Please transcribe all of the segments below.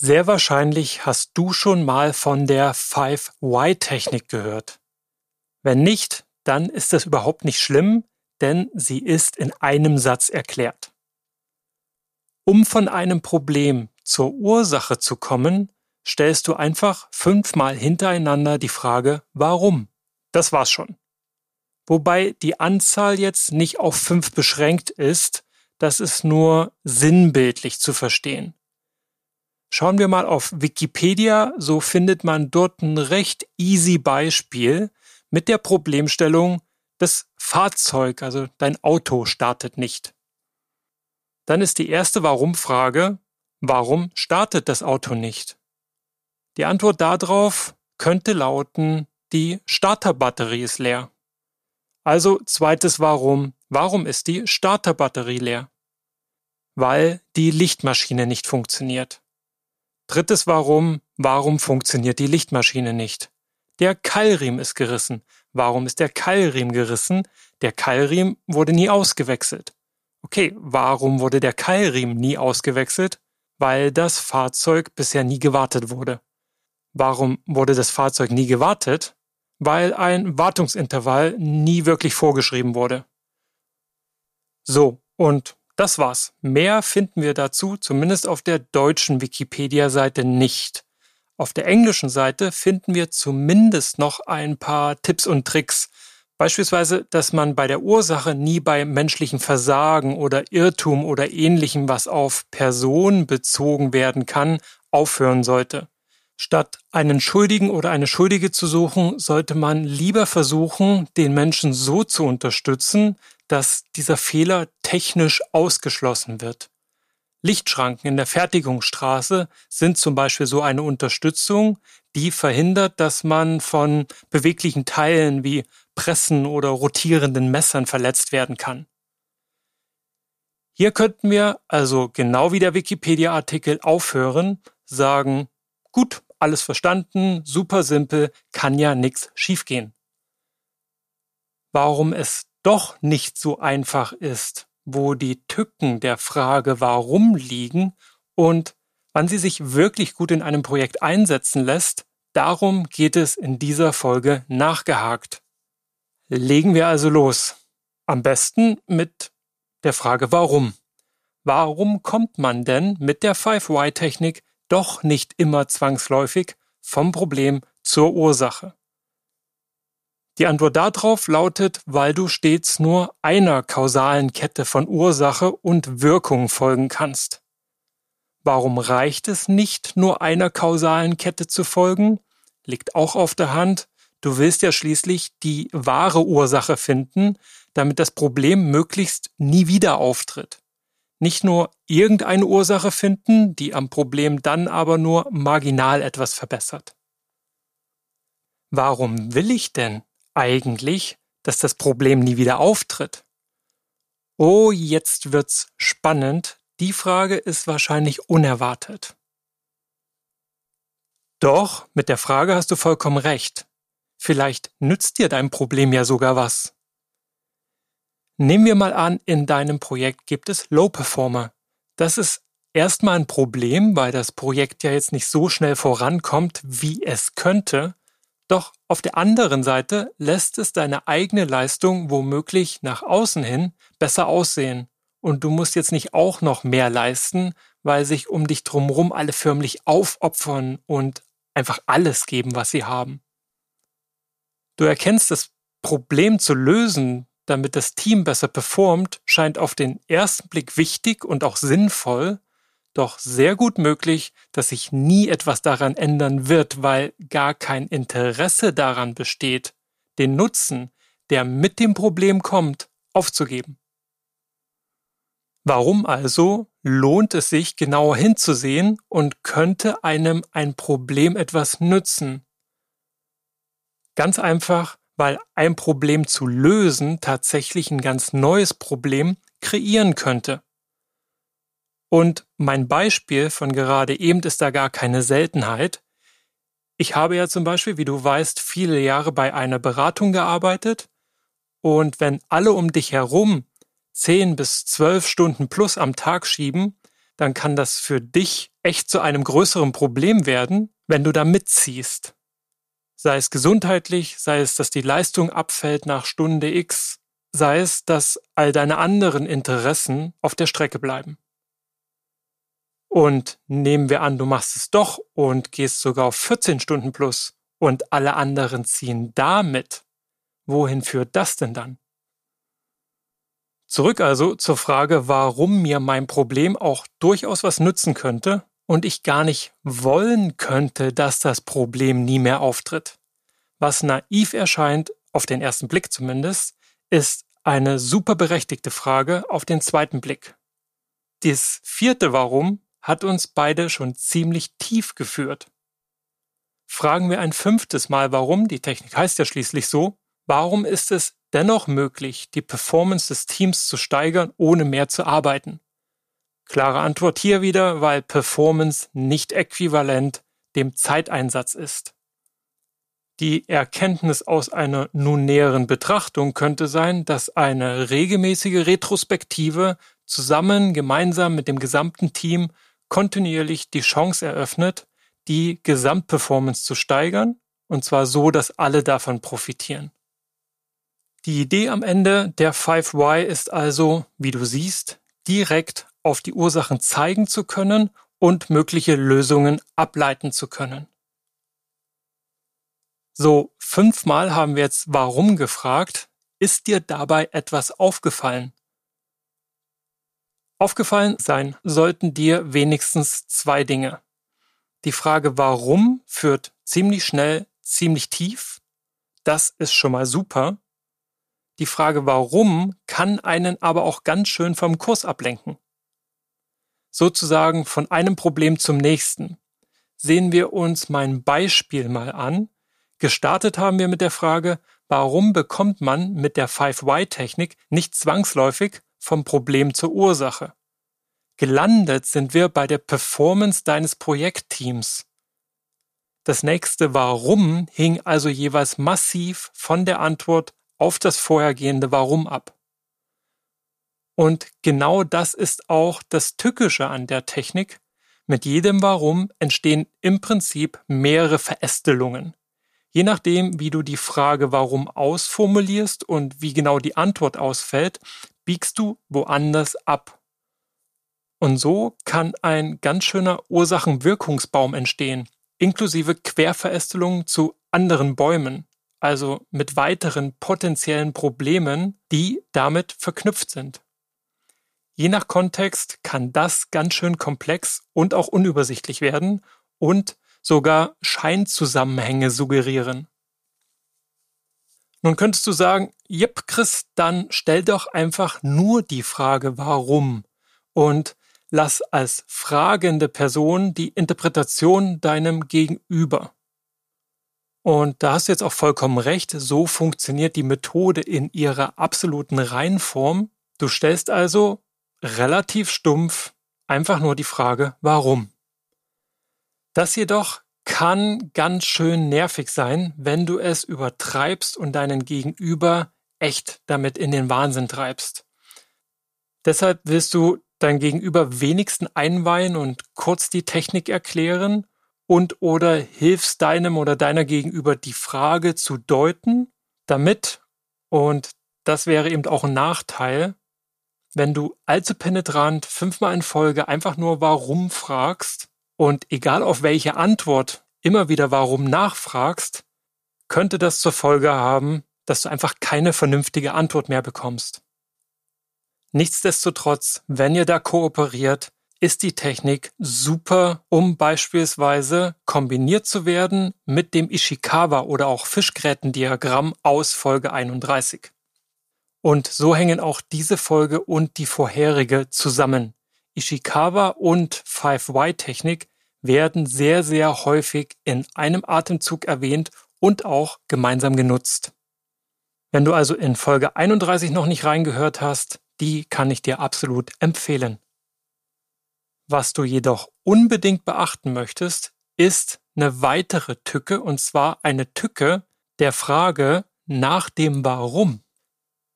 Sehr wahrscheinlich hast du schon mal von der 5-Y-Technik gehört. Wenn nicht, dann ist das überhaupt nicht schlimm, denn sie ist in einem Satz erklärt. Um von einem Problem zur Ursache zu kommen, stellst du einfach fünfmal hintereinander die Frage warum. Das war's schon. Wobei die Anzahl jetzt nicht auf fünf beschränkt ist, das ist nur sinnbildlich zu verstehen. Schauen wir mal auf Wikipedia, so findet man dort ein recht easy Beispiel mit der Problemstellung, das Fahrzeug, also dein Auto startet nicht. Dann ist die erste Warum-Frage, warum startet das Auto nicht? Die Antwort darauf könnte lauten, die Starterbatterie ist leer. Also zweites Warum, warum ist die Starterbatterie leer? Weil die Lichtmaschine nicht funktioniert. Drittes Warum, warum funktioniert die Lichtmaschine nicht? Der Keilriemen ist gerissen. Warum ist der Keilriemen gerissen? Der Keilriemen wurde nie ausgewechselt. Okay, warum wurde der Keilriemen nie ausgewechselt? Weil das Fahrzeug bisher nie gewartet wurde. Warum wurde das Fahrzeug nie gewartet? Weil ein Wartungsintervall nie wirklich vorgeschrieben wurde. So, und das war's. Mehr finden wir dazu, zumindest auf der deutschen Wikipedia-Seite nicht. Auf der englischen Seite finden wir zumindest noch ein paar Tipps und Tricks. Beispielsweise, dass man bei der Ursache nie bei menschlichen Versagen oder Irrtum oder ähnlichem, was auf Person bezogen werden kann, aufhören sollte. Statt einen Schuldigen oder eine Schuldige zu suchen, sollte man lieber versuchen, den Menschen so zu unterstützen, dass dieser Fehler technisch ausgeschlossen wird. Lichtschranken in der Fertigungsstraße sind zum Beispiel so eine Unterstützung, die verhindert, dass man von beweglichen Teilen wie Pressen oder rotierenden Messern verletzt werden kann. Hier könnten wir also genau wie der Wikipedia-Artikel aufhören, sagen, gut, alles verstanden, super simpel, kann ja nichts schiefgehen. Warum es doch nicht so einfach ist, wo die Tücken der Frage warum liegen und wann sie sich wirklich gut in einem Projekt einsetzen lässt, darum geht es in dieser Folge nachgehakt. Legen wir also los. Am besten mit der Frage warum. Warum kommt man denn mit der 5Y-Technik doch nicht immer zwangsläufig vom Problem zur Ursache? Die Antwort darauf lautet, weil du stets nur einer kausalen Kette von Ursache und Wirkung folgen kannst. Warum reicht es nicht, nur einer kausalen Kette zu folgen? Liegt auch auf der Hand. Du willst ja schließlich die wahre Ursache finden, damit das Problem möglichst nie wieder auftritt. Nicht nur irgendeine Ursache finden, die am Problem dann aber nur marginal etwas verbessert. Warum will ich denn eigentlich, dass das Problem nie wieder auftritt? Oh, jetzt wird's spannend. Die Frage ist wahrscheinlich unerwartet. Doch, mit der Frage hast du vollkommen recht. Vielleicht nützt dir dein Problem ja sogar was. Nehmen wir mal an, in deinem Projekt gibt es Low Performer. Das ist erstmal ein Problem, weil das Projekt ja jetzt nicht so schnell vorankommt, wie es könnte. Doch auf der anderen Seite lässt es deine eigene Leistung womöglich nach außen hin besser aussehen. Und du musst jetzt nicht auch noch mehr leisten, weil sich um dich drumherum alle förmlich aufopfern und einfach alles geben, was sie haben. Du erkennst das Problem zu lösen, damit das Team besser performt, scheint auf den ersten Blick wichtig und auch sinnvoll, doch sehr gut möglich, dass sich nie etwas daran ändern wird, weil gar kein Interesse daran besteht, den Nutzen, der mit dem Problem kommt, aufzugeben. Warum also lohnt es sich genauer hinzusehen und könnte einem ein Problem etwas nützen? Ganz einfach, weil ein Problem zu lösen tatsächlich ein ganz neues Problem kreieren könnte. Und mein Beispiel von gerade eben ist da gar keine Seltenheit. Ich habe ja zum Beispiel, wie du weißt, viele Jahre bei einer Beratung gearbeitet. Und wenn alle um dich herum zehn bis zwölf Stunden plus am Tag schieben, dann kann das für dich echt zu einem größeren Problem werden, wenn du da mitziehst. Sei es gesundheitlich, sei es, dass die Leistung abfällt nach Stunde X, sei es, dass all deine anderen Interessen auf der Strecke bleiben. Und nehmen wir an, du machst es doch und gehst sogar auf 14 Stunden plus und alle anderen ziehen damit. Wohin führt das denn dann? Zurück also zur Frage, warum mir mein Problem auch durchaus was nützen könnte und ich gar nicht wollen könnte, dass das Problem nie mehr auftritt. Was naiv erscheint, auf den ersten Blick zumindest, ist eine super berechtigte Frage auf den zweiten Blick. Das vierte Warum hat uns beide schon ziemlich tief geführt. Fragen wir ein fünftes Mal warum, die Technik heißt ja schließlich so, warum ist es dennoch möglich, die Performance des Teams zu steigern, ohne mehr zu arbeiten? Klare Antwort hier wieder, weil Performance nicht äquivalent dem Zeiteinsatz ist. Die Erkenntnis aus einer nun näheren Betrachtung könnte sein, dass eine regelmäßige Retrospektive zusammen gemeinsam mit dem gesamten Team kontinuierlich die Chance eröffnet, die Gesamtperformance zu steigern, und zwar so, dass alle davon profitieren. Die Idee am Ende der 5Y ist also, wie du siehst, direkt auf die Ursachen zeigen zu können und mögliche Lösungen ableiten zu können. So, fünfmal haben wir jetzt warum gefragt. Ist dir dabei etwas aufgefallen? Aufgefallen sein sollten dir wenigstens zwei Dinge. Die Frage warum führt ziemlich schnell ziemlich tief. Das ist schon mal super. Die Frage warum kann einen aber auch ganz schön vom Kurs ablenken. Sozusagen von einem Problem zum nächsten. Sehen wir uns mein Beispiel mal an, Gestartet haben wir mit der Frage, warum bekommt man mit der 5Y-Technik nicht zwangsläufig vom Problem zur Ursache? Gelandet sind wir bei der Performance deines Projektteams. Das nächste Warum hing also jeweils massiv von der Antwort auf das vorhergehende Warum ab. Und genau das ist auch das Tückische an der Technik. Mit jedem Warum entstehen im Prinzip mehrere Verästelungen. Je nachdem, wie du die Frage warum ausformulierst und wie genau die Antwort ausfällt, biegst du woanders ab. Und so kann ein ganz schöner Ursachenwirkungsbaum entstehen, inklusive Querverästelungen zu anderen Bäumen, also mit weiteren potenziellen Problemen, die damit verknüpft sind. Je nach Kontext kann das ganz schön komplex und auch unübersichtlich werden und sogar Scheinzusammenhänge suggerieren. Nun könntest du sagen, jep, Chris, dann stell doch einfach nur die Frage warum und lass als fragende Person die Interpretation deinem Gegenüber. Und da hast du jetzt auch vollkommen recht, so funktioniert die Methode in ihrer absoluten Reinform. Du stellst also relativ stumpf einfach nur die Frage warum. Das jedoch kann ganz schön nervig sein, wenn du es übertreibst und deinen Gegenüber echt damit in den Wahnsinn treibst. Deshalb willst du dein Gegenüber wenigsten einweihen und kurz die Technik erklären und oder hilfst deinem oder deiner Gegenüber die Frage zu deuten, damit, und das wäre eben auch ein Nachteil, wenn du allzu penetrant fünfmal in Folge einfach nur warum fragst, und egal auf welche Antwort immer wieder warum nachfragst, könnte das zur Folge haben, dass du einfach keine vernünftige Antwort mehr bekommst. Nichtsdestotrotz, wenn ihr da kooperiert, ist die Technik super, um beispielsweise kombiniert zu werden mit dem Ishikawa oder auch Fischgrätendiagramm aus Folge 31. Und so hängen auch diese Folge und die vorherige zusammen. Ishikawa und 5Y-Technik werden sehr, sehr häufig in einem Atemzug erwähnt und auch gemeinsam genutzt. Wenn du also in Folge 31 noch nicht reingehört hast, die kann ich dir absolut empfehlen. Was du jedoch unbedingt beachten möchtest, ist eine weitere Tücke, und zwar eine Tücke der Frage nach dem Warum.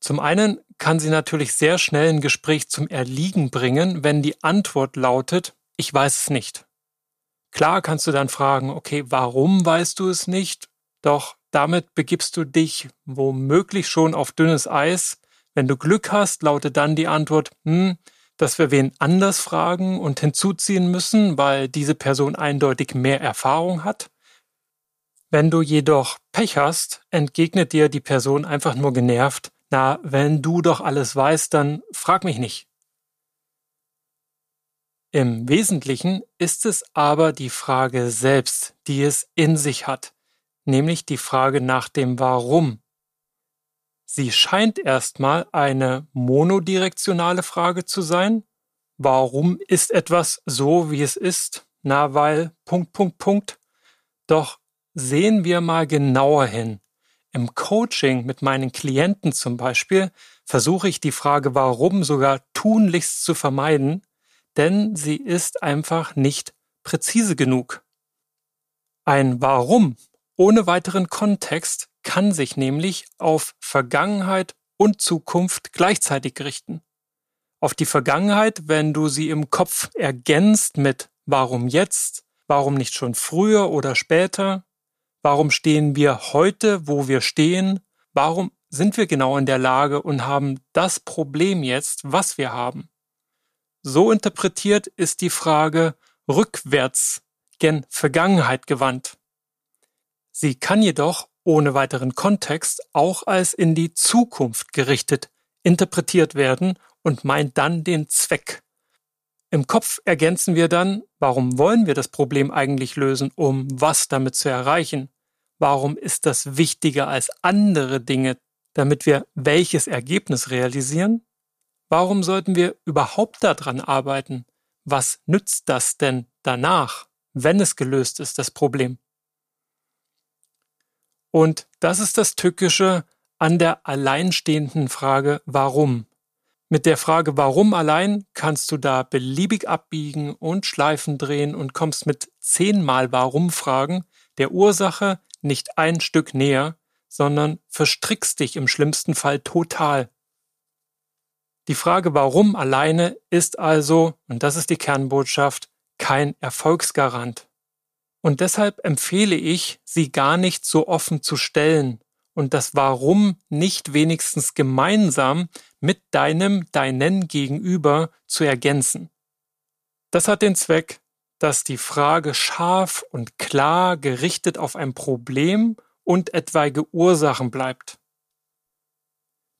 Zum einen kann sie natürlich sehr schnell ein Gespräch zum Erliegen bringen, wenn die Antwort lautet, ich weiß es nicht. Klar kannst du dann fragen, okay, warum weißt du es nicht? Doch damit begibst du dich womöglich schon auf dünnes Eis. Wenn du Glück hast, lautet dann die Antwort, hm, dass wir wen anders fragen und hinzuziehen müssen, weil diese Person eindeutig mehr Erfahrung hat. Wenn du jedoch Pech hast, entgegnet dir die Person einfach nur genervt, na, wenn du doch alles weißt, dann frag mich nicht. Im Wesentlichen ist es aber die Frage selbst, die es in sich hat, nämlich die Frage nach dem Warum. Sie scheint erstmal eine monodirektionale Frage zu sein. Warum ist etwas so, wie es ist? Na, weil, Punkt, Punkt, Punkt. Doch sehen wir mal genauer hin. Im Coaching mit meinen Klienten zum Beispiel versuche ich die Frage warum sogar tunlichst zu vermeiden, denn sie ist einfach nicht präzise genug. Ein Warum ohne weiteren Kontext kann sich nämlich auf Vergangenheit und Zukunft gleichzeitig richten. Auf die Vergangenheit, wenn du sie im Kopf ergänzt mit Warum jetzt, warum nicht schon früher oder später, Warum stehen wir heute, wo wir stehen? Warum sind wir genau in der Lage und haben das Problem jetzt, was wir haben? So interpretiert ist die Frage rückwärts gen Vergangenheit gewandt. Sie kann jedoch ohne weiteren Kontext auch als in die Zukunft gerichtet interpretiert werden und meint dann den Zweck. Im Kopf ergänzen wir dann, warum wollen wir das Problem eigentlich lösen, um was damit zu erreichen? Warum ist das wichtiger als andere Dinge, damit wir welches Ergebnis realisieren? Warum sollten wir überhaupt daran arbeiten? Was nützt das denn danach, wenn es gelöst ist, das Problem? Und das ist das Tückische an der alleinstehenden Frage Warum. Mit der Frage Warum allein kannst du da beliebig abbiegen und Schleifen drehen und kommst mit zehnmal Warum Fragen der Ursache nicht ein Stück näher, sondern verstrickst dich im schlimmsten Fall total. Die Frage warum alleine ist also, und das ist die Kernbotschaft, kein Erfolgsgarant. Und deshalb empfehle ich, sie gar nicht so offen zu stellen und das Warum nicht wenigstens gemeinsam mit deinem, deinen Gegenüber zu ergänzen. Das hat den Zweck, dass die Frage scharf und klar gerichtet auf ein Problem und etwaige Ursachen bleibt.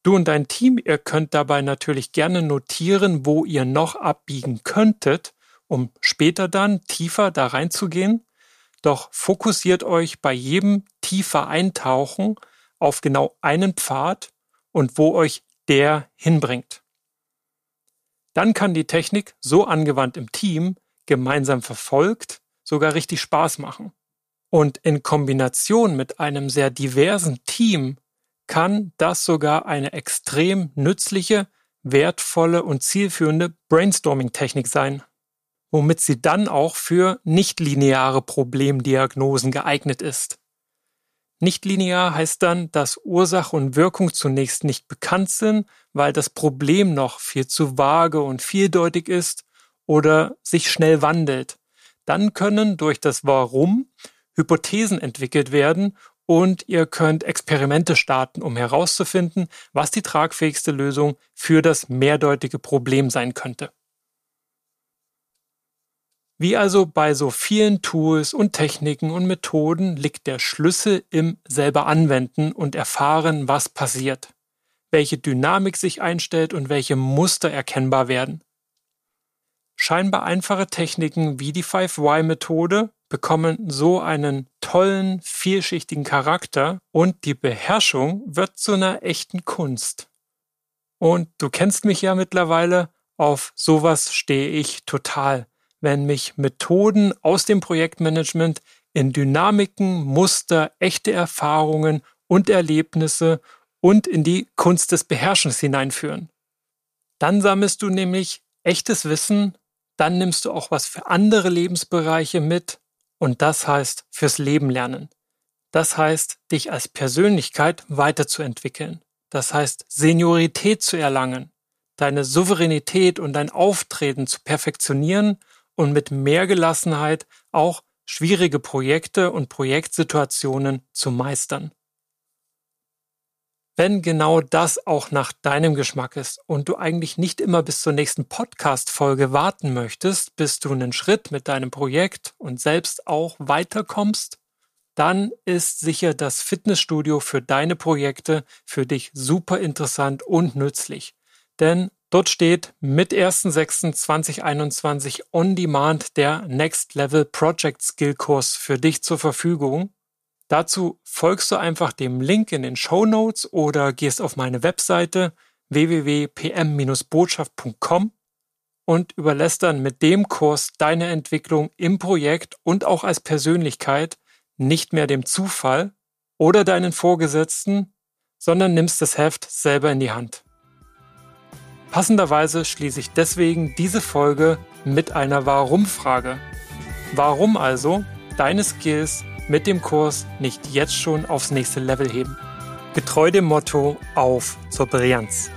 Du und dein Team, ihr könnt dabei natürlich gerne notieren, wo ihr noch abbiegen könntet, um später dann tiefer da reinzugehen. Doch fokussiert euch bei jedem tiefer Eintauchen auf genau einen Pfad und wo euch der hinbringt. Dann kann die Technik so angewandt im Team gemeinsam verfolgt, sogar richtig Spaß machen. Und in Kombination mit einem sehr diversen Team kann das sogar eine extrem nützliche, wertvolle und zielführende Brainstorming-Technik sein, womit sie dann auch für nichtlineare Problemdiagnosen geeignet ist. Nichtlinear heißt dann, dass Ursache und Wirkung zunächst nicht bekannt sind, weil das Problem noch viel zu vage und vieldeutig ist oder sich schnell wandelt. Dann können durch das Warum Hypothesen entwickelt werden und ihr könnt Experimente starten, um herauszufinden, was die tragfähigste Lösung für das mehrdeutige Problem sein könnte. Wie also bei so vielen Tools und Techniken und Methoden liegt der Schlüssel im selber anwenden und erfahren, was passiert, welche Dynamik sich einstellt und welche Muster erkennbar werden. Scheinbar einfache Techniken wie die 5Y-Methode bekommen so einen tollen, vielschichtigen Charakter und die Beherrschung wird zu einer echten Kunst. Und du kennst mich ja mittlerweile, auf sowas stehe ich total, wenn mich Methoden aus dem Projektmanagement in Dynamiken, Muster, echte Erfahrungen und Erlebnisse und in die Kunst des Beherrschens hineinführen. Dann sammelst du nämlich echtes Wissen dann nimmst du auch was für andere Lebensbereiche mit und das heißt fürs Leben lernen. Das heißt, dich als Persönlichkeit weiterzuentwickeln. das heißt Seniorität zu erlangen, deine Souveränität und dein Auftreten zu perfektionieren und mit mehr Gelassenheit auch schwierige Projekte und Projektsituationen zu meistern. Wenn genau das auch nach deinem Geschmack ist und du eigentlich nicht immer bis zur nächsten Podcast-Folge warten möchtest, bis du einen Schritt mit deinem Projekt und selbst auch weiterkommst, dann ist sicher das Fitnessstudio für deine Projekte für dich super interessant und nützlich. Denn dort steht mit 1.6.2021 on demand der Next Level Project Skill Kurs für dich zur Verfügung Dazu folgst du einfach dem Link in den Show Notes oder gehst auf meine Webseite www.pm-botschaft.com und überlässt dann mit dem Kurs deine Entwicklung im Projekt und auch als Persönlichkeit nicht mehr dem Zufall oder deinen Vorgesetzten, sondern nimmst das Heft selber in die Hand. Passenderweise schließe ich deswegen diese Folge mit einer Warum-Frage. Warum also deine Skills mit dem Kurs nicht jetzt schon aufs nächste Level heben. Getreu dem Motto auf zur Brillanz.